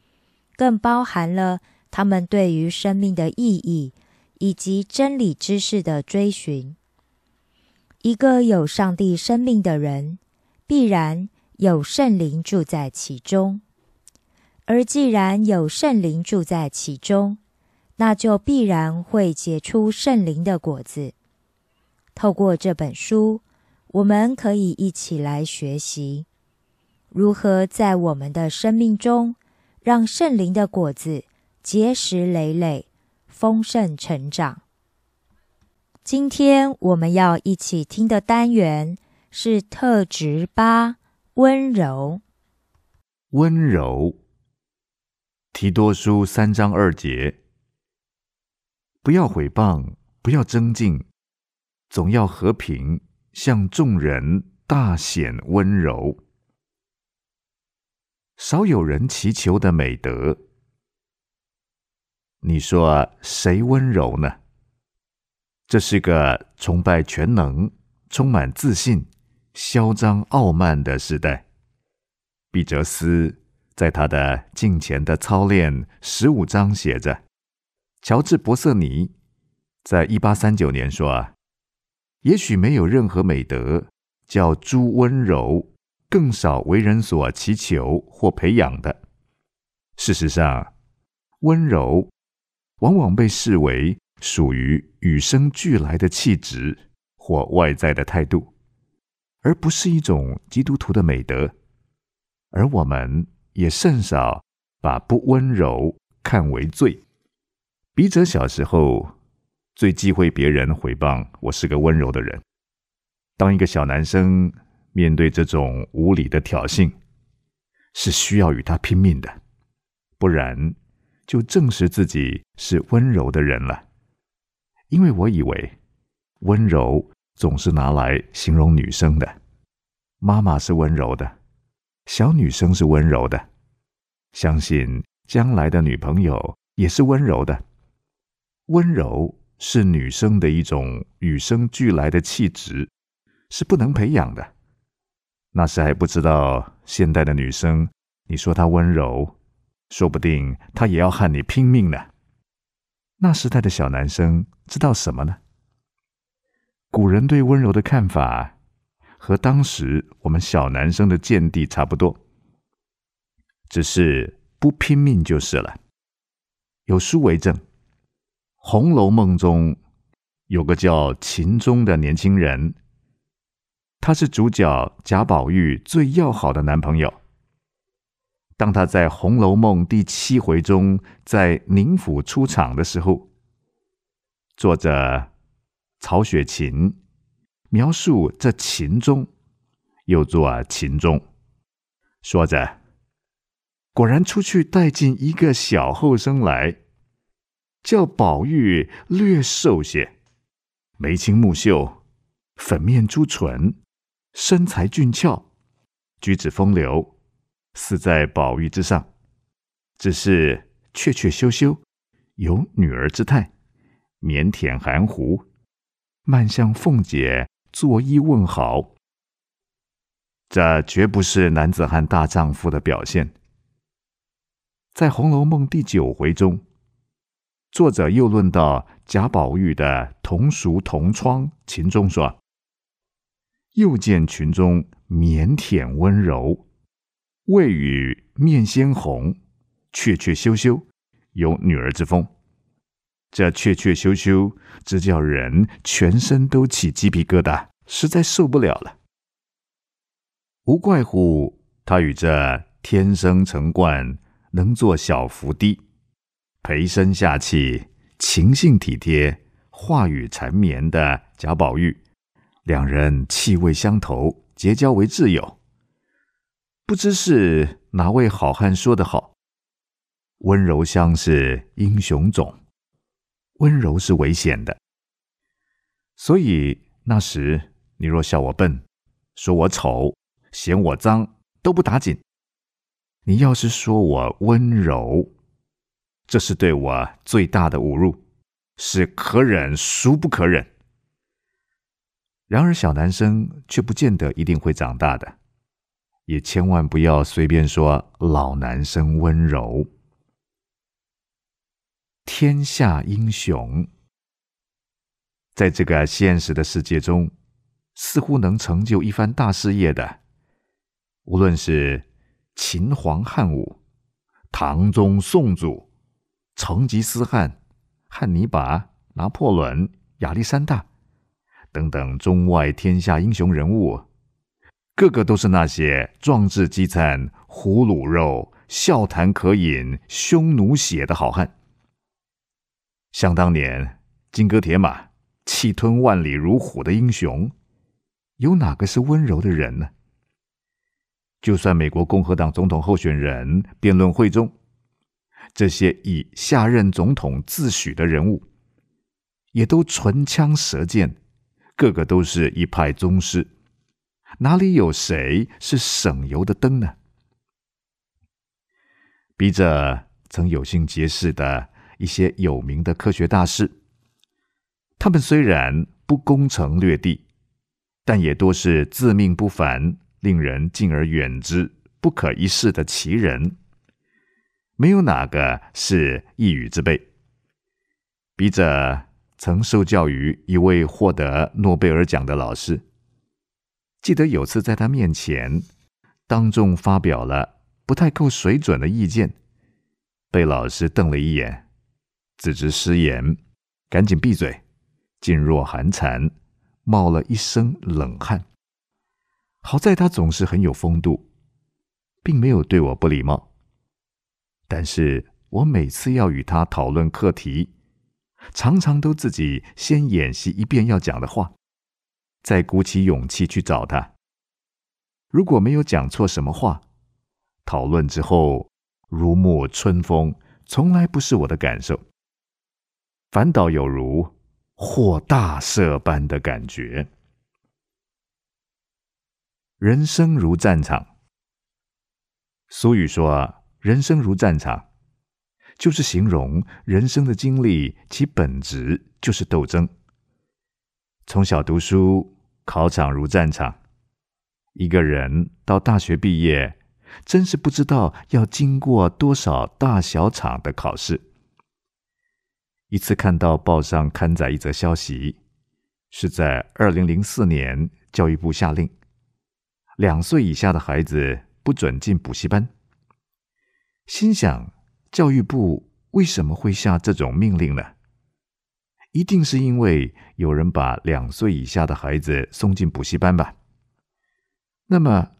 更包含了他们对于生命的意义以及真理知识的追寻。一个有上帝生命的人，必然有圣灵住在其中，而既然有圣灵住在其中，那就必然会结出圣灵的果子。透过这本书，我们可以一起来学习如何在我们的生命中让圣灵的果子结实累累、丰盛成长。今天我们要一起听的单元是特质八：温柔。温柔。提多书三章二节。不要毁谤，不要争竞，总要和平，向众人大显温柔。少有人祈求的美德，你说谁温柔呢？这是个崇拜全能、充满自信、嚣张傲慢的时代。毕哲斯在他的《敬前的操练》十五章写着。乔治·伯瑟尼在一八三九年说：“啊，也许没有任何美德叫猪温柔，更少为人所祈求或培养的。事实上，温柔往往被视为属于与生俱来的气质或外在的态度，而不是一种基督徒的美德。而我们也甚少把不温柔看为罪。”笔者小时候最忌讳别人诽谤我是个温柔的人。当一个小男生面对这种无理的挑衅，是需要与他拼命的，不然就证实自己是温柔的人了，因为我以为温柔总是拿来形容女生的，妈妈是温柔的，小女生是温柔的，相信将来的女朋友也是温柔的。温柔是女生的一种与生俱来的气质，是不能培养的。那时还不知道现代的女生，你说她温柔。说不定她也要和你拼命呢。那时代的小男生知道什么呢？古人对温柔的看法和当时我们小男生的见地差不多，只是不拼命就是了。有书为证，《红楼梦》中有个叫秦钟的年轻人，他是主角贾宝玉最要好的男朋友。当他在《红楼梦》第七回中在宁府出场的时候，作者曹雪芹描述这秦钟，又作秦钟，说着，果然出去带进一个小后生来，叫宝玉略瘦些，眉清目秀，粉面朱唇，身材俊俏，举止风流。似在宝玉之上，只是怯怯羞羞，有女儿之态，腼腆含糊，慢向凤姐作揖问好。这绝不是男子汉大丈夫的表现。在《红楼梦》第九回中，作者又论到贾宝玉的同属同窗秦钟，说：“又见群中腼腆温柔。”未语面先红，怯怯羞羞，有女儿之风。这怯怯羞羞，直叫人全身都起鸡皮疙瘩，实在受不了了。无怪乎他与这天生成惯、能做小伏低、陪身下气、情性体贴、话语缠绵的贾宝玉，两人气味相投，结交为挚友。不知是哪位好汉说得好：“温柔乡是英雄种，温柔是危险的。所以那时你若笑我笨，说我丑，嫌我脏，都不打紧；你要是说我温柔，这是对我最大的侮辱，是可忍孰不可忍。然而小男生却不见得一定会长大的。”也千万不要随便说老男生温柔。天下英雄，在这个现实的世界中，似乎能成就一番大事业的，无论是秦皇汉武、唐宗宋祖、成吉思汗、汉尼拔、拿破仑、亚历山大等等中外天下英雄人物。个个都是那些壮志饥餐、胡虏肉、笑谈渴饮、匈奴血的好汉。想当年，金戈铁马、气吞万里如虎的英雄，有哪个是温柔的人呢？就算美国共和党总统候选人辩论会中，这些以下任总统自诩的人物，也都唇枪舌剑，个个都是一派宗师。哪里有谁是省油的灯呢？笔者曾有幸结识的一些有名的科学大师，他们虽然不攻城略地，但也多是自命不凡、令人敬而远之、不可一世的奇人，没有哪个是一语之辈。笔者曾受教于一位获得诺贝尔奖的老师。记得有次在他面前当众发表了不太够水准的意见，被老师瞪了一眼，自知失言，赶紧闭嘴，噤若寒蝉，冒了一身冷汗。好在他总是很有风度，并没有对我不礼貌。但是我每次要与他讨论课题，常常都自己先演习一遍要讲的话。再鼓起勇气去找他。如果没有讲错什么话，讨论之后如沐春风，从来不是我的感受，反倒有如获大赦般的感觉。人生如战场，俗语说：“人生如战场”，就是形容人生的经历，其本质就是斗争。从小读书，考场如战场；一个人到大学毕业。真是不知道要经过多少大小场的考试。一次看到报上刊载一则消息，是在二零零四年，教育部下令，两岁以下的孩子不准进补习班。心想，教育部为什么会下这种命令呢？一定是因为有人把两岁以下的孩子送进补习班吧？那么。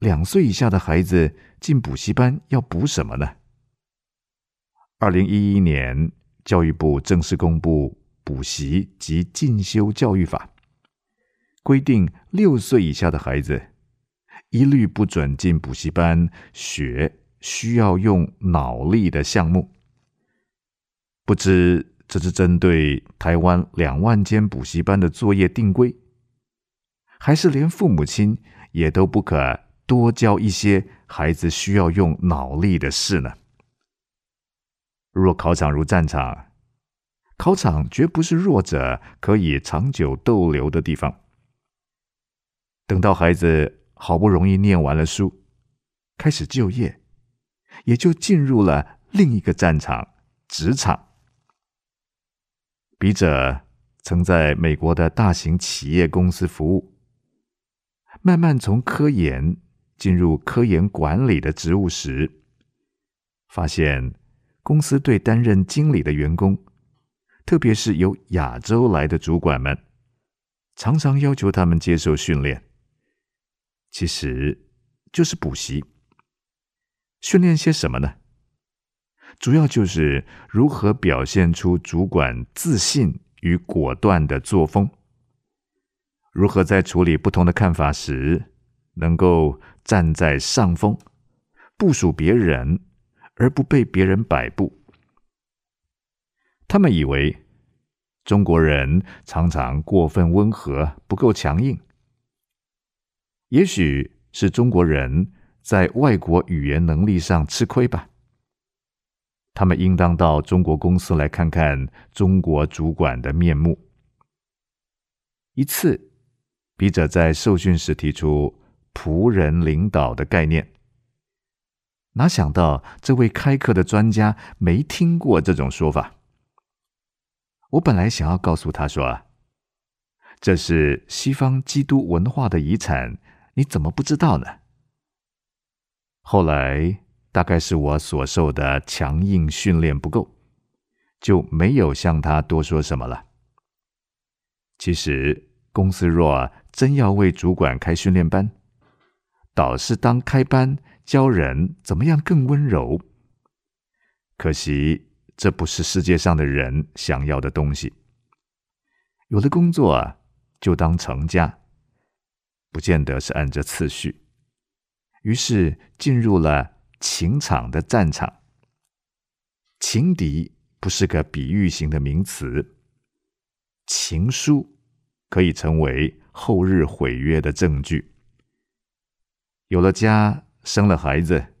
两岁以下的孩子进补习班要补什么呢？二零一一年，教育部正式公布《补习及进修教育法》，规定六岁以下的孩子一律不准进补习班学需要用脑力的项目。不知这是针对台湾两万间补习班的作业定规，还是连父母亲也都不可？多教一些孩子需要用脑力的事呢。若考场如战场，考场绝不是弱者可以长久逗留的地方。等到孩子好不容易念完了书，开始就业，也就进入了另一个战场——职场。笔者曾在美国的大型企业公司服务，慢慢从科研。进入科研管理的职务时，发现公司对担任经理的员工，特别是由亚洲来的主管们，常常要求他们接受训练，其实就是补习。训练些什么呢？主要就是如何表现出主管自信与果断的作风，如何在处理不同的看法时，能够。站在上风，部署别人，而不被别人摆布。他们以为中国人常常过分温和，不够强硬。也许是中国人在外国语言能力上吃亏吧。他们应当到中国公司来看看中国主管的面目。一次，笔者在受训时提出。仆人领导的概念，哪想到这位开课的专家没听过这种说法。我本来想要告诉他说：“这是西方基督文化的遗产，你怎么不知道呢？”后来大概是我所受的强硬训练不够，就没有向他多说什么了。其实公司若真要为主管开训练班，倒是当开班教人怎么样更温柔，可惜这不是世界上的人想要的东西。有的工作，就当成家，不见得是按着次序。于是进入了情场的战场。情敌不是个比喻型的名词，情书可以成为后日毁约的证据。有了家，生了孩子，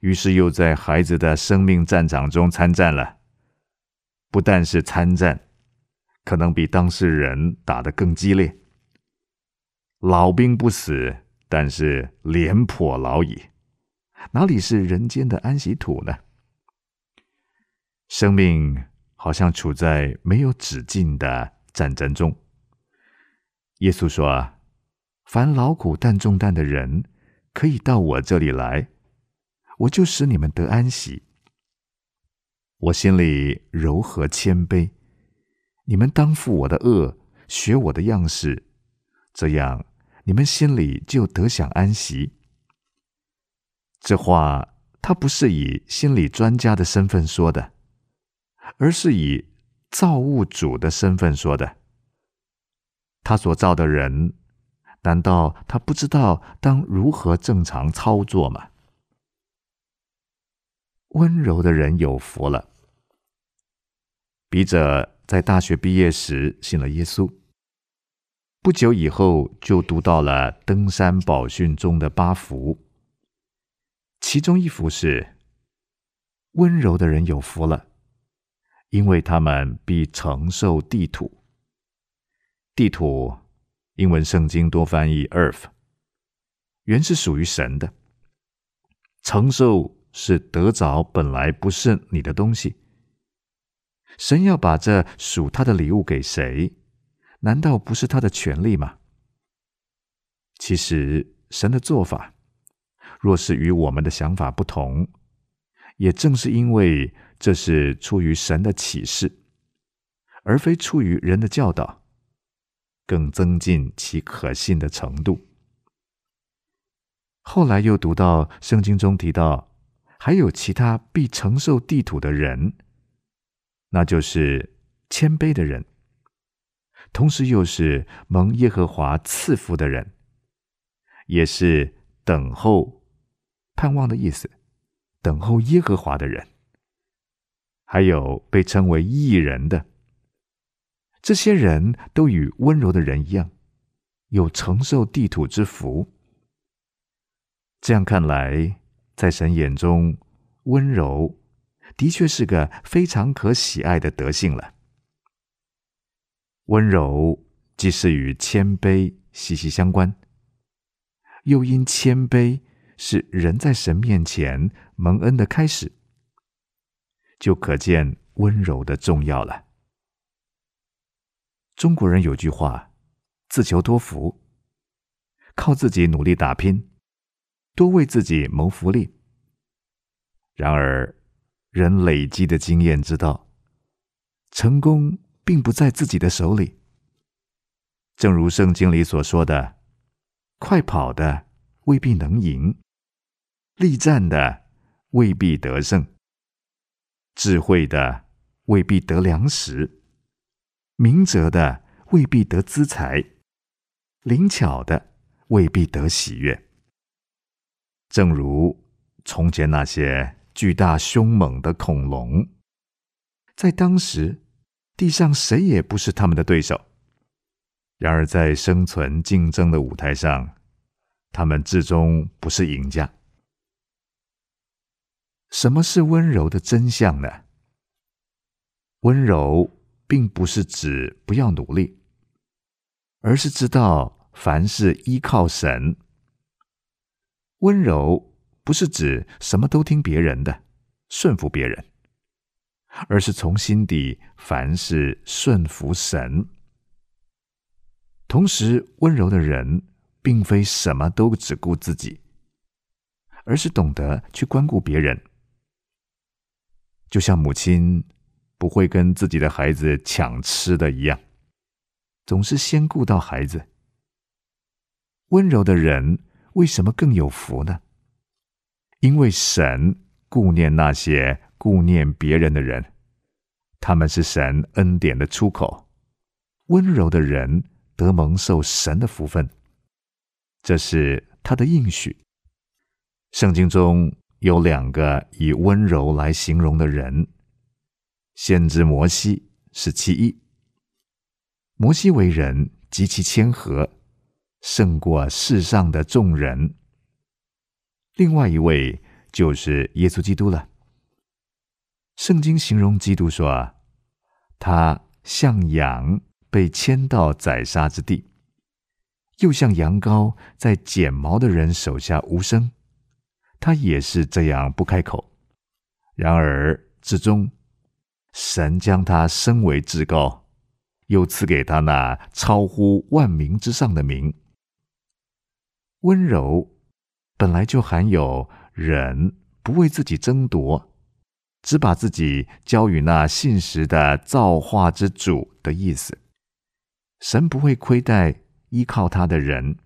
于是又在孩子的生命战场中参战了。不但是参战，可能比当事人打得更激烈。老兵不死，但是廉颇老矣，哪里是人间的安息土呢？生命好像处在没有止境的战争中。耶稣说：“啊凡劳苦担重担的人。”可以到我这里来，我就使你们得安息。我心里柔和谦卑，你们当负我的恶，学我的样式，这样你们心里就得享安息。这话他不是以心理专家的身份说的，而是以造物主的身份说的。他所造的人。难道他不知道当如何正常操作吗？温柔的人有福了。笔者在大学毕业时信了耶稣，不久以后就读到了登山宝训中的八福，其中一幅是：温柔的人有福了，因为他们必承受地土。地土，英文圣经多翻译 earth，原是属于神的。承受是得着本来不是你的东西。神要把这属他的礼物给谁？难道不是他的权利吗？其实神的做法，若是与我们的想法不同，也正是因为这是出于神的启示，而非出于人的教导，更增进其可信的程度。后来又读到圣经中提到，还有其他必承受地土的人，那就是谦卑的人，同时又是蒙耶和华赐福的人，也是等候、盼望的意思，等候耶和华的人，还有被称为义人的，这些人都与温柔的人一样，有承受地土之福。这样看来，在神眼中，温柔的确是个非常可喜爱的德性了。温柔既是与谦卑息息相关，又因谦卑是人在神面前蒙恩的开始，就可见温柔的重要了。中国人有句话：“自求多福，靠自己努力打拼。”多为自己谋福利。然而，人累积的经验知道，成功并不在自己的手里。正如圣经里所说的：“快跑的未必能赢，力战的未必得胜，智慧的未必得粮食，明哲的未必得资财，灵巧的未必得喜悦。”正如从前那些巨大凶猛的恐龙，在当时地上谁也不是他们的对手。然而在生存竞争的舞台上，他们至终不是赢家。什么是温柔的真相呢？温柔并不是指不要努力，而是知道凡事依靠神。温柔不是指什么都听别人的，顺服别人，而是从心底凡事顺服神。同时，温柔的人并非什么都只顾自己，而是懂得去关顾别人。就像母亲不会跟自己的孩子抢吃的一样，总是先顾到孩子。温柔的人。为什么更有福呢？因为神顾念那些顾念别人的人，他们是神恩典的出口。温柔的人得蒙受神的福分，这是他的应许。圣经中有两个以温柔来形容的人，先知摩西是其一。摩西为人极其谦和。胜过世上的众人。另外一位就是耶稣基督了。圣经形容基督说：“啊他像羊被牵到宰杀之地，又像羊羔在剪毛的人手下无声。他也是这样不开口。然而至终，神将他升为至高，又赐给他那超乎万民之上的名。”温柔本来就含有忍，不为自己争夺，只把自己交与那信实的造化之主的意思。神不会亏待依靠他的人。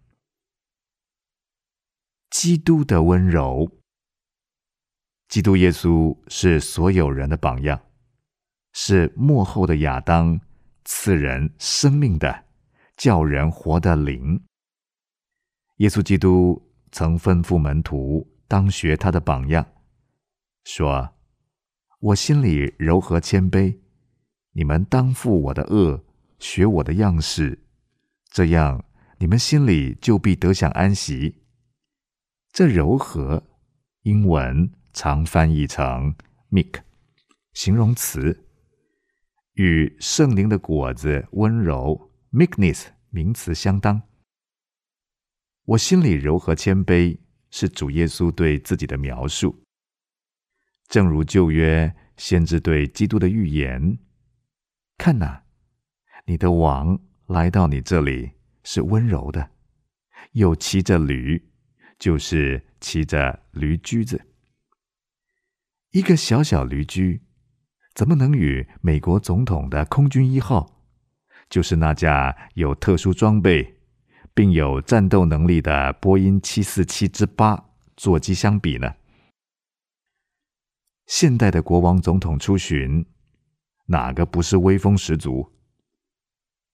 基督的温柔，基督耶稣是所有人的榜样，是幕后的亚当，赐人生命的，叫人活的灵。耶稣基督曾吩咐门徒当学他的榜样，说：“我心里柔和谦卑，你们当负我的恶，学我的样式，这样你们心里就必得享安息。这柔和，英文常翻译成 meek，形容词，与圣灵的果子温柔 meekness 名词相当。我心里柔和谦卑，是主耶稣对自己的描述。正如旧约先知对基督的预言：“看哪，你的王来到你这里是温柔的，又骑着驴，就是骑着驴驹子。一个小小驴驹，怎么能与美国总统的空军一号，就是那架有特殊装备并有战斗能力的波音七四七之八座机相比呢？”现代的国王总统出巡，哪个不是威风十足？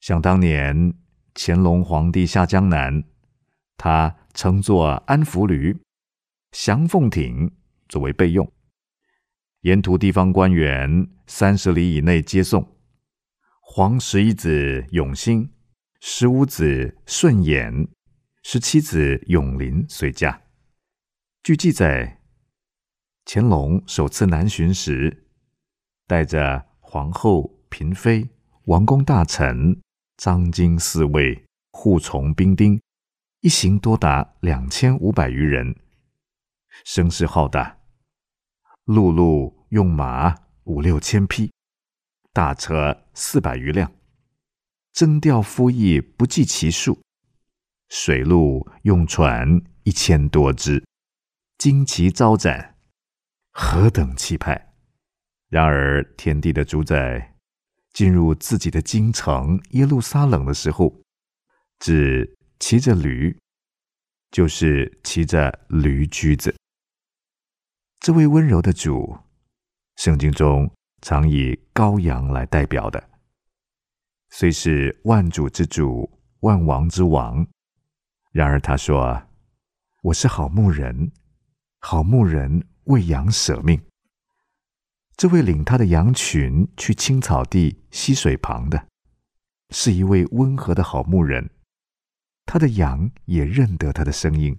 想当年乾隆皇帝下江南，他乘坐安福驴、祥凤艇作为备用，沿途地方官员三十里以内接送。皇十一子永兴、十五子顺衍、十七子永林随驾。据记载。乾隆首次南巡时，带着皇后、嫔妃、王公大臣、张京四卫护从兵丁，一行多达两千五百余人，声势浩大。陆路用马五六千匹，大车四百余辆，征调夫役不计其数；水路用船一千多只，旌旗招展。何等气派！然而，天地的主宰进入自己的京城耶路撒冷的时候，只骑着驴，就是骑着驴驹子。这位温柔的主，圣经中常以羔羊来代表的，虽是万主之主、万王之王，然而他说：“我是好牧人，好牧人。”为羊舍命，这位领他的羊群去青草地溪水旁的，是一位温和的好牧人。他的羊也认得他的声音。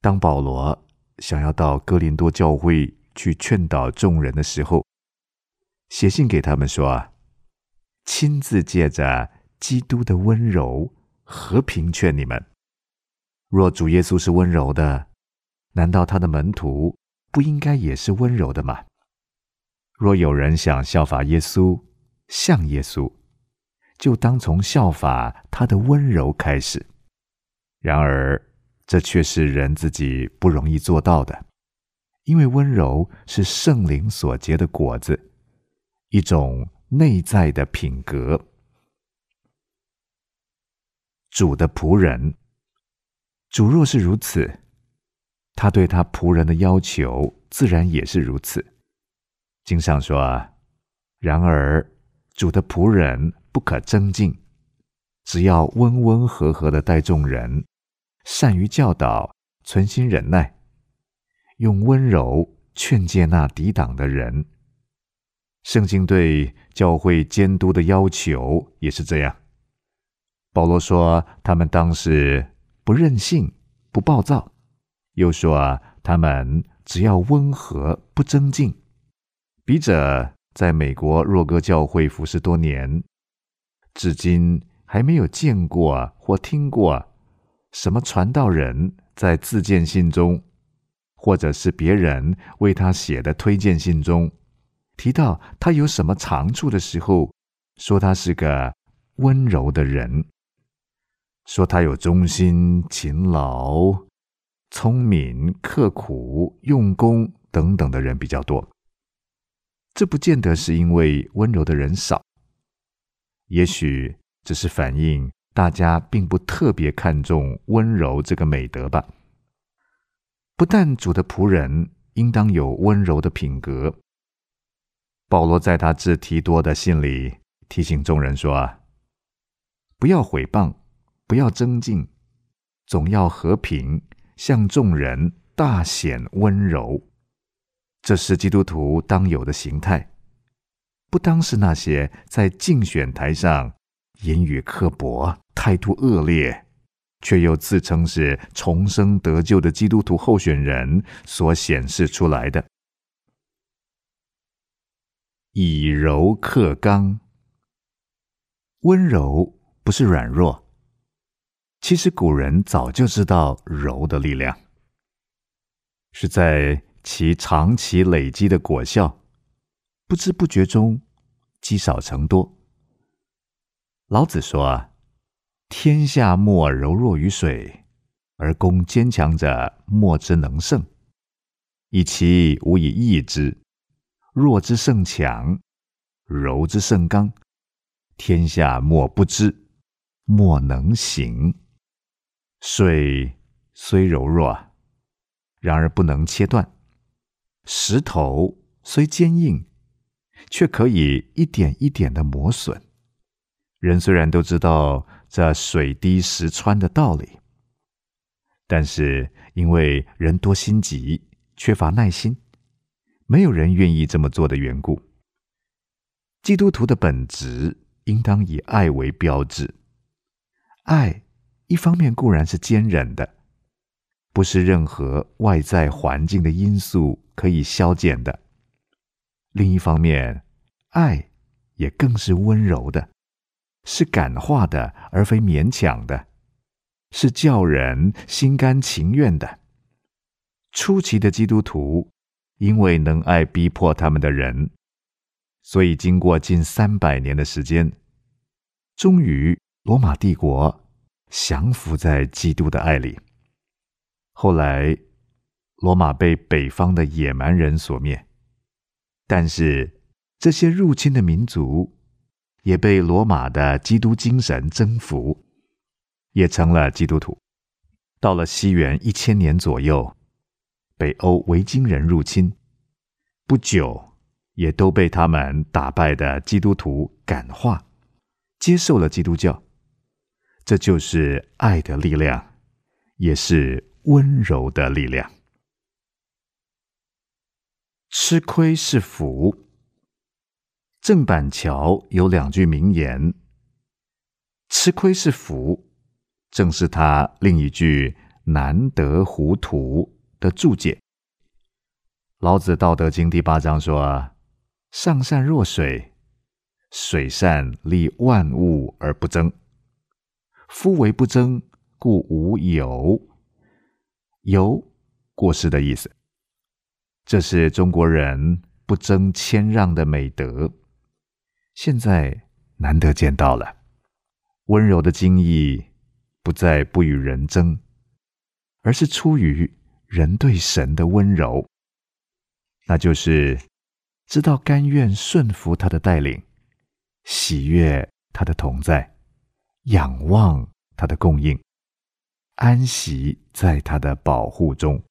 当保罗想要到哥林多教会去劝导众人的时候，写信给他们说：“，亲自借着基督的温柔和平劝你们。若主耶稣是温柔的，难道他的门徒？”不应该也是温柔的吗？若有人想效法耶稣，像耶稣，就当从效法他的温柔开始。然而，这却是人自己不容易做到的，因为温柔是圣灵所结的果子，一种内在的品格。主的仆人，主若是如此。他对他仆人的要求，自然也是如此。经上说：“然而，主的仆人不可争竞，只要温温和和的待众人，善于教导，存心忍耐，用温柔劝诫那抵挡的人。”圣经对教会监督的要求也是这样。保罗说：“他们当时不任性，不暴躁。”又说，他们只要温和，不争竞。笔者在美国若歌教会服侍多年，至今还没有见过或听过什么传道人在自荐信中，或者是别人为他写的推荐信中，提到他有什么长处的时候，说他是个温柔的人，说他有忠心、勤劳。聪明、刻苦、用功等等的人比较多，这不见得是因为温柔的人少，也许只是反映大家并不特别看重温柔这个美德吧。不但主的仆人应当有温柔的品格，保罗在他致提多的信里提醒众人说：“啊，不要毁谤，不要争竞，总要和平。”向众人大显温柔，这是基督徒当有的形态，不当是那些在竞选台上言语刻薄、态度恶劣，却又自称是重生得救的基督徒候选人所显示出来的。以柔克刚，温柔不是软弱。其实古人早就知道柔的力量，是在其长期累积的果效，不知不觉中积少成多。老子说：“啊，天下莫柔弱于水，而攻坚强者莫之能胜。以其无以易之。弱之胜强，柔之胜刚。天下莫不知，莫能行。”水虽柔弱，然而不能切断；石头虽坚硬，却可以一点一点的磨损。人虽然都知道这水滴石穿的道理，但是因为人多心急，缺乏耐心，没有人愿意这么做的缘故。基督徒的本质应当以爱为标志，爱。一方面固然是坚忍的，不是任何外在环境的因素可以消减的；另一方面，爱也更是温柔的，是感化的，而非勉强的，是叫人心甘情愿的。初期的基督徒因为能爱逼迫他们的人，所以经过近三百年的时间，终于罗马帝国。降服在基督的爱里。后来，罗马被北方的野蛮人所灭，但是这些入侵的民族也被罗马的基督精神征服，也成了基督徒。到了西元一千年左右，北欧维京人入侵，不久也都被他们打败的基督徒感化，接受了基督教。这就是爱的力量，也是温柔的力量。吃亏是福。郑板桥有两句名言：“吃亏是福”，正是他另一句“难得糊涂”的注解。老子《道德经》第八章说：“上善若水，水善利万物而不争。”夫为不争，故无有。有过失的意思。这是中国人不争谦让的美德，现在难得见到了。温柔的精义，不再不与人争，而是出于人对神的温柔，那就是知道甘愿顺服他的带领，喜悦他的同在。仰望他的供应，安息在他的保护中，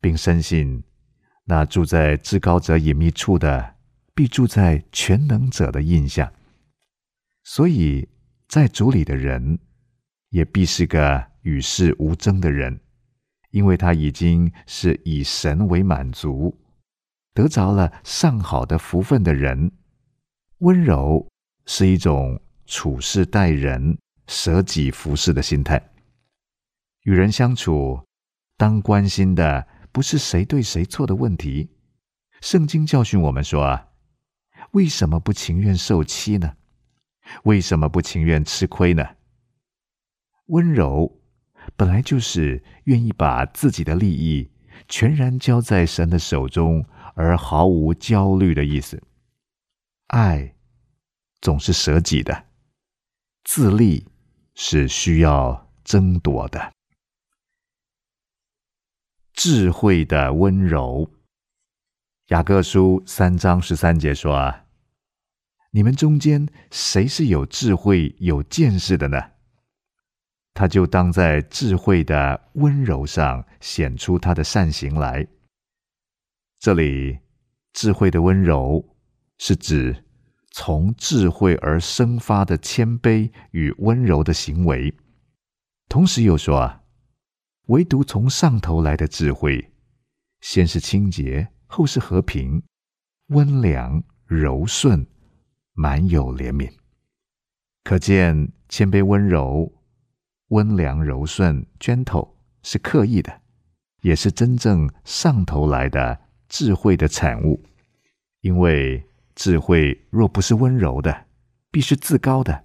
并深信那住在至高者隐秘处的，必住在全能者的印象。所以，在主里的人，也必是个与世无争的人，因为他已经是以神为满足，得着了上好的福分的人。温柔是一种。处事待人，舍己服侍的心态。与人相处，当关心的不是谁对谁错的问题。圣经教训我们说：为什么不情愿受欺呢？为什么不情愿吃亏呢？温柔本来就是愿意把自己的利益全然交在神的手中，而毫无焦虑的意思。爱总是舍己的。自立是需要争夺的，智慧的温柔。雅各书三章十三节说：“啊，你们中间谁是有智慧、有见识的呢？他就当在智慧的温柔上显出他的善行来。”这里，智慧的温柔是指。从智慧而生发的谦卑与温柔的行为，同时又说啊，唯独从上头来的智慧，先是清洁，后是和平、温良、柔顺，满有怜悯。可见谦卑、温柔、温良、柔顺、gentle 是刻意的，也是真正上头来的智慧的产物。因为智慧若不是温柔的，必是自高的。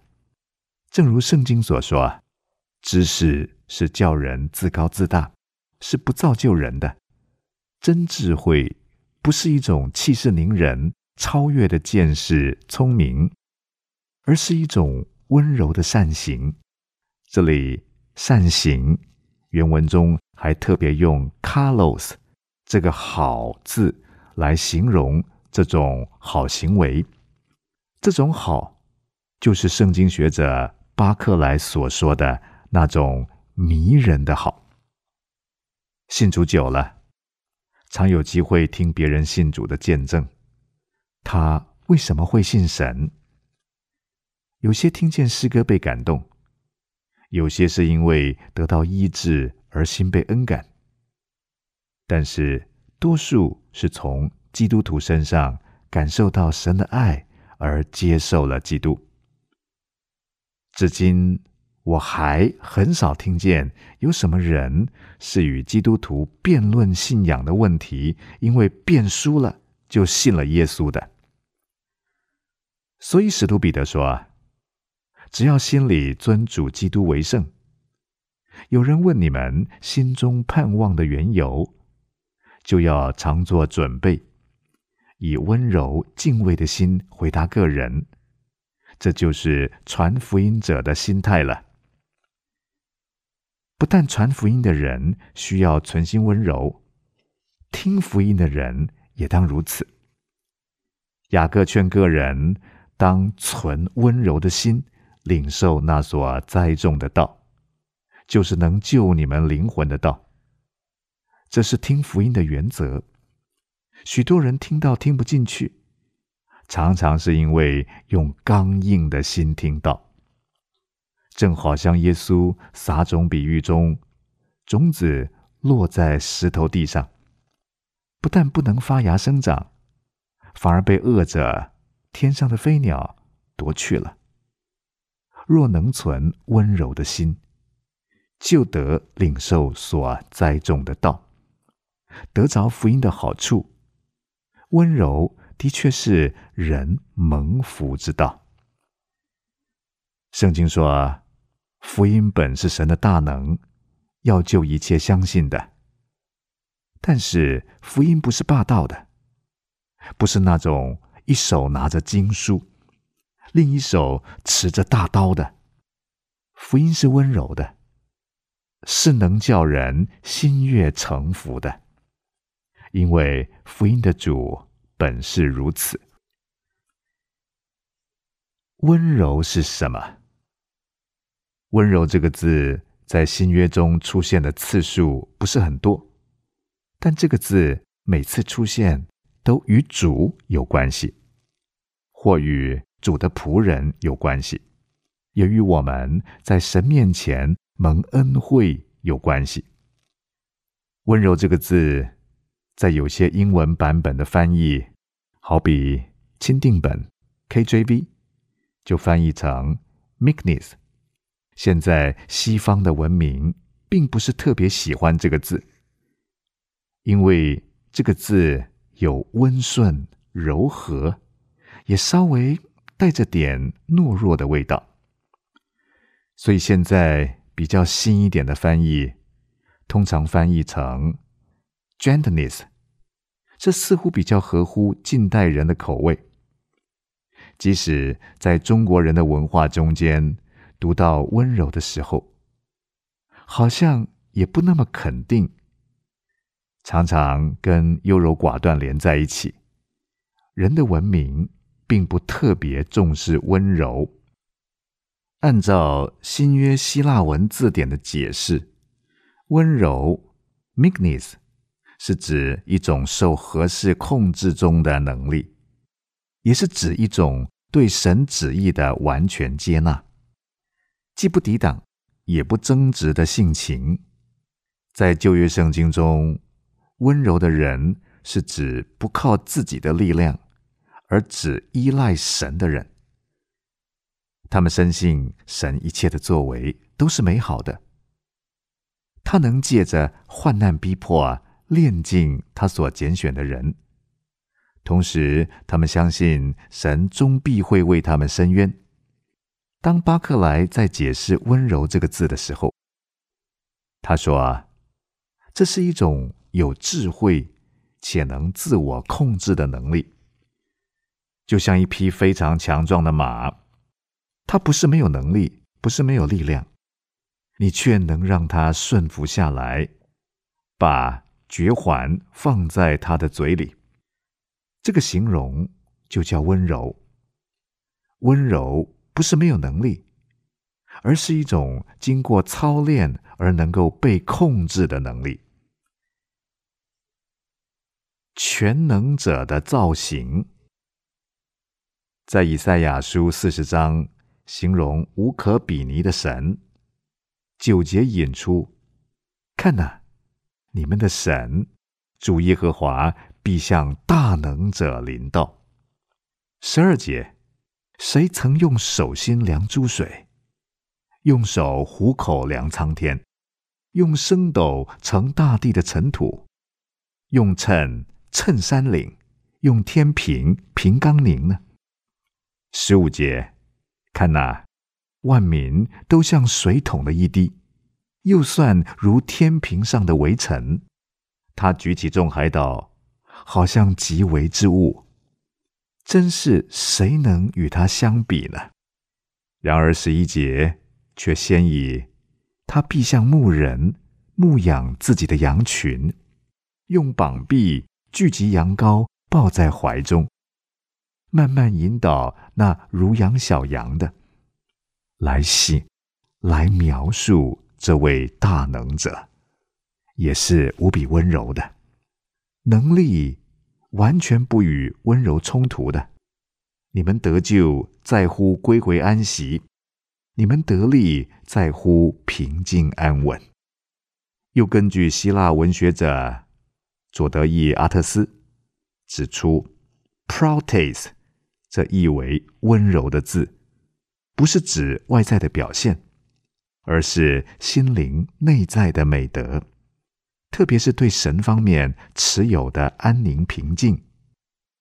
正如圣经所说：“知识是叫人自高自大，是不造就人的。真智慧不是一种气势凌人、超越的见识、聪明，而是一种。”温柔的善行，这里“善行”原文中还特别用 “carlos” 这个“好”字来形容这种好行为。这种好，就是圣经学者巴克莱所说的那种迷人的好。信主久了，常有机会听别人信主的见证，他为什么会信神？有些听见诗歌被感动，有些是因为得到医治而心被恩感，但是多数是从基督徒身上感受到神的爱而接受了基督。至今我还很少听见有什么人是与基督徒辩论信仰的问题，因为辩输了就信了耶稣的。所以使徒彼得说。只要心里尊主基督为圣，有人问你们心中盼望的缘由，就要常做准备，以温柔敬畏的心回答个人。这就是传福音者的心态了。不但传福音的人需要存心温柔，听福音的人也当如此。雅各劝个人当存温柔的心。领受那所栽种的道，就是能救你们灵魂的道。这是听福音的原则。许多人听到听不进去，常常是因为用刚硬的心听到。正好像耶稣撒种比喻中，种子落在石头地上，不但不能发芽生长，反而被饿着天上的飞鸟夺去了。若能存温柔的心，就得领受所栽种的道，得着福音的好处。温柔的确是人蒙福之道。圣经说，福音本是神的大能，要救一切相信的。但是福音不是霸道的，不是那种一手拿着经书。另一手持着大刀的福音是温柔的，是能叫人心悦诚服的，因为福音的主本是如此。温柔是什么？温柔这个字在新约中出现的次数不是很多，但这个字每次出现都与主有关系，或与。主的仆人有关系，也与我们在神面前蒙恩惠有关系。温柔这个字，在有些英文版本的翻译，好比钦定本 KJV，就翻译成 meekness。现在西方的文明并不是特别喜欢这个字，因为这个字有温顺、柔和，也稍微。带着点懦弱的味道，所以现在比较新一点的翻译，通常翻译成 “gentleness”，这似乎比较合乎近代人的口味。即使在中国人的文化中间，读到温柔的时候，好像也不那么肯定，常常跟优柔寡断连在一起。人的文明。并不特别重视温柔。按照新约希腊文字典的解释，温柔 （meekness） 是指一种受合适控制中的能力，也是指一种对神旨意的完全接纳，既不抵挡也不争执的性情。在旧约圣经中，温柔的人是指不靠自己的力量，而只依赖神的人。他们深信神一切的作为都是美好的，他能借着患难逼迫啊，炼尽他所拣选的人。同时，他们相信神终必会为他们伸冤。当巴克莱在解释“温柔”这个字的时候，他说：“啊，这是一种有智慧且能自我控制的能力，就像一匹非常强壮的马，它不是没有能力，不是没有力量，你却能让它顺服下来，把绝环放在他的嘴里。这个形容就叫温柔。温柔不是没有能力。”而是一种经过操练而能够被控制的能力。全能者的造型，在以赛亚书四十章形容无可比拟的神。九节引出：“看呐，你们的神主耶和华必向大能者临到。”十二节：“谁曾用手心量诸水？”用手虎口量苍天，用升斗盛大地的尘土，用秤称山岭，用天平平冈宁呢？十五节，看那万民都像水桶的一滴，又算如天平上的微尘。他举起众海岛，好像极为之物，真是谁能与他相比呢？然而十一节。却先以他必像牧人牧养自己的羊群，用膀臂聚集羊羔，抱在怀中，慢慢引导那如养小羊的来信，来描述这位大能者，也是无比温柔的能力，完全不与温柔冲突的。你们得救在乎归回安息。你们得力在乎平静安稳。又根据希腊文学者佐德意阿特斯指出 p r o t e s 这意为温柔的字，不是指外在的表现，而是心灵内在的美德，特别是对神方面持有的安宁平静。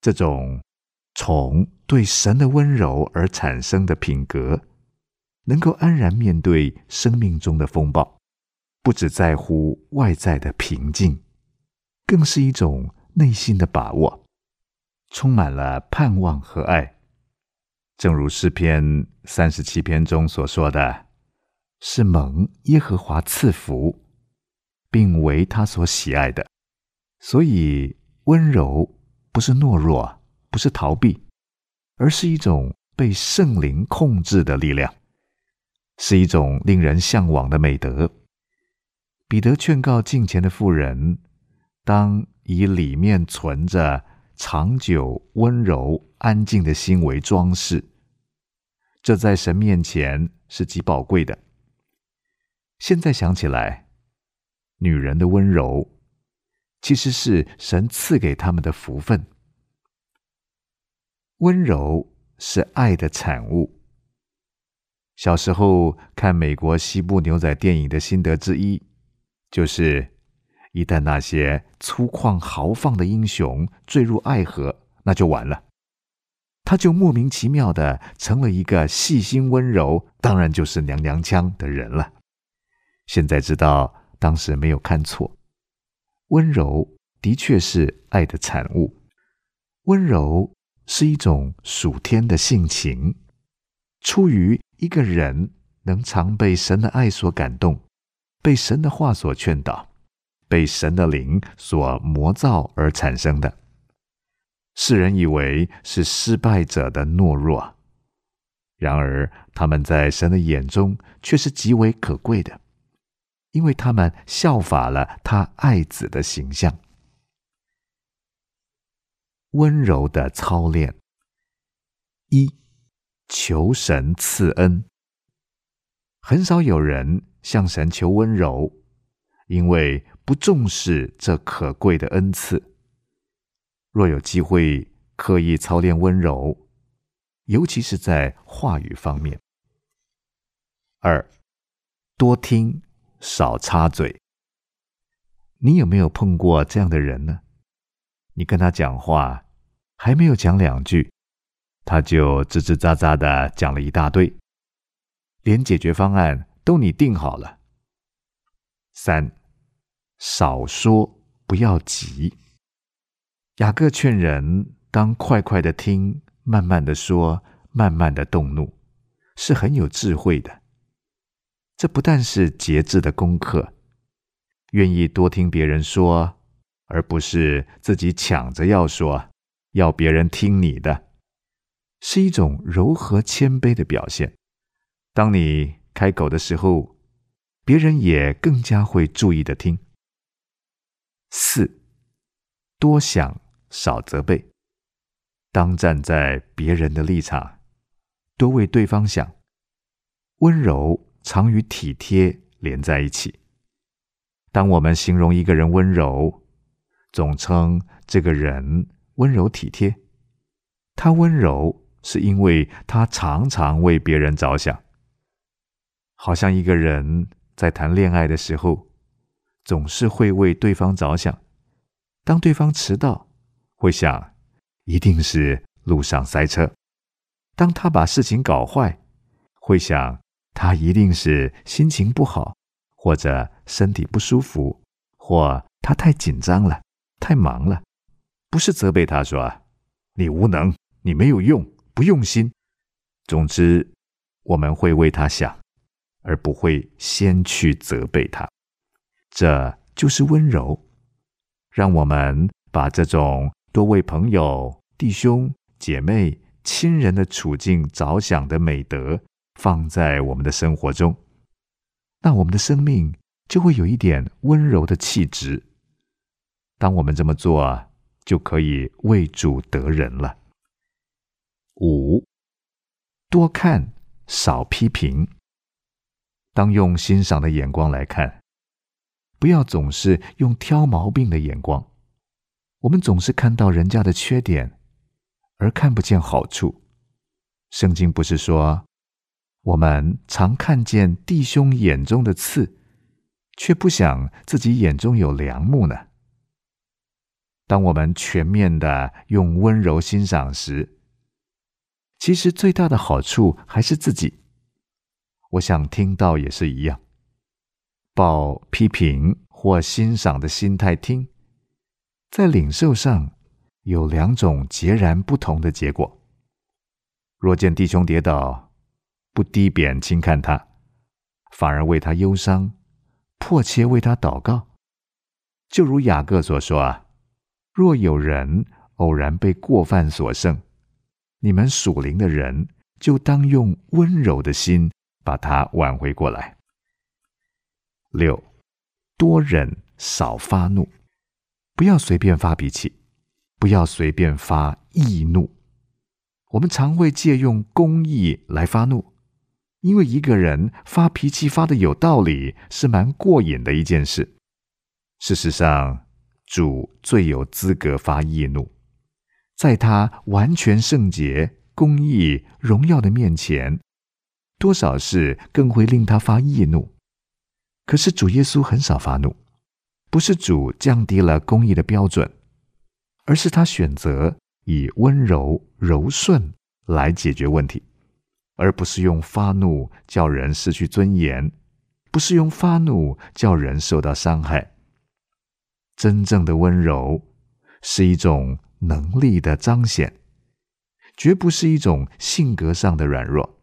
这种从对神的温柔而产生的品格。能够安然面对生命中的风暴，不只在乎外在的平静，更是一种内心的把握，充满了盼望和爱。正如诗篇三十七篇中所说的：“是蒙耶和华赐福，并为他所喜爱的。”所以，温柔不是懦弱，不是逃避，而是一种被圣灵控制的力量。是一种令人向往的美德。彼得劝告近前的妇人，当以里面存着长久温柔安静的心为装饰，这在神面前是极宝贵的。现在想起来，女人的温柔其实是神赐给他们的福分。温柔是爱的产物。小时候看美国西部牛仔电影的心得之一，就是一旦那些粗犷豪放的英雄坠入爱河，那就完了，他就莫名其妙的成了一个细心温柔，当然就是娘娘腔的人了。现在知道当时没有看错，温柔的确是爱的产物，温柔是一种属天的性情，出于。一个人能常被神的爱所感动，被神的话所劝导，被神的灵所磨造而产生的，世人以为是失败者的懦弱，然而他们在神的眼中却是极为可贵的，因为他们效法了他爱子的形象，温柔的操练一。求神赐恩，很少有人向神求温柔，因为不重视这可贵的恩赐，若有机会刻意操练温柔，尤其是在话语方面。二，多听少插嘴。你有没有碰过这样的人呢？你跟他讲话，还没有讲两句，他就吱吱喳喳的讲了一大堆，连解决方案都你定好了。三，少说，不要急。雅各劝人当快快的听，慢慢的说，慢慢的动怒，是很有智慧的。这不但是节制的功课，愿意多听别人说，而不是自己抢着要说，要别人听你的，是一种柔和谦卑的表现。当你开口的时候，别人也更加会注意的听。四，多想。少责备，当站在别人的立场，多为对方想。温柔常与体贴连在一起。当我们形容一个人温柔，总称这个人温柔体贴。他温柔是因为他常常为别人着想，好像一个人在谈恋爱的时候，总是会为对方着想。当对方迟到，会想，一定是路上塞车。当他把事情搞坏，会想他一定是心情不好，或者身体不舒服，或他太紧张了，太忙了。不是责备他说你无能，你没有用，不用心。总之，我们会为他想，而不会先去责备他。这就是温柔，让我们把这种。多为朋友、弟兄、姐妹、亲人的处境着想的美德，放在我们的生活中，那我们的生命就会有一点温柔的气质。当我们这么做，就可以为主得人了。五，多看少批评，当用欣赏的眼光来看，不要总是用挑毛病的眼光。我们总是看到人家的缺点，而看不见好处。圣经不是说，我们常看见弟兄眼中的刺，却不想自己眼中有良木呢？当我们全面的用温柔欣赏时，其实最大的好处还是自己。我想听到也是一样，抱批评或欣赏的心态听。在领受上有两种截然不同的结果。若见弟兄跌倒，不低贬轻看他，反而为他忧伤，迫切为他祷告，就如雅各所说啊：若有人偶然被过犯所胜，你们属灵的人就当用温柔的心把他挽回过来。六，多忍少发怒。不要随便发脾气，不要随便发易怒。我们常会借用公义来发怒，因为一个人发脾气发的有道理，是蛮过瘾的一件事。事实上，主最有资格发易怒，在他完全圣洁、公义、荣耀的面前，多少事更会令他发易怒。可是主耶稣很少发怒。不是主降低了公义的标准，而是他选择以温柔柔顺来解决问题，而不是用发怒叫人失去尊严，不是用发怒叫人受到伤害。真正的温柔是一种能力的彰显，绝不是一种性格上的软弱。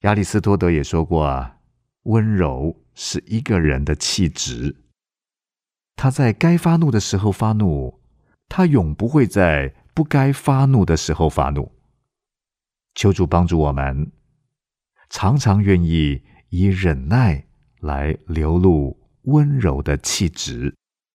亚里士多德也说过啊，温柔是一个人的气质。他在该发怒的时候发怒，他永不会在不该发怒的时候发怒。求主帮助我们，常常愿意以忍耐来流露温柔的气质。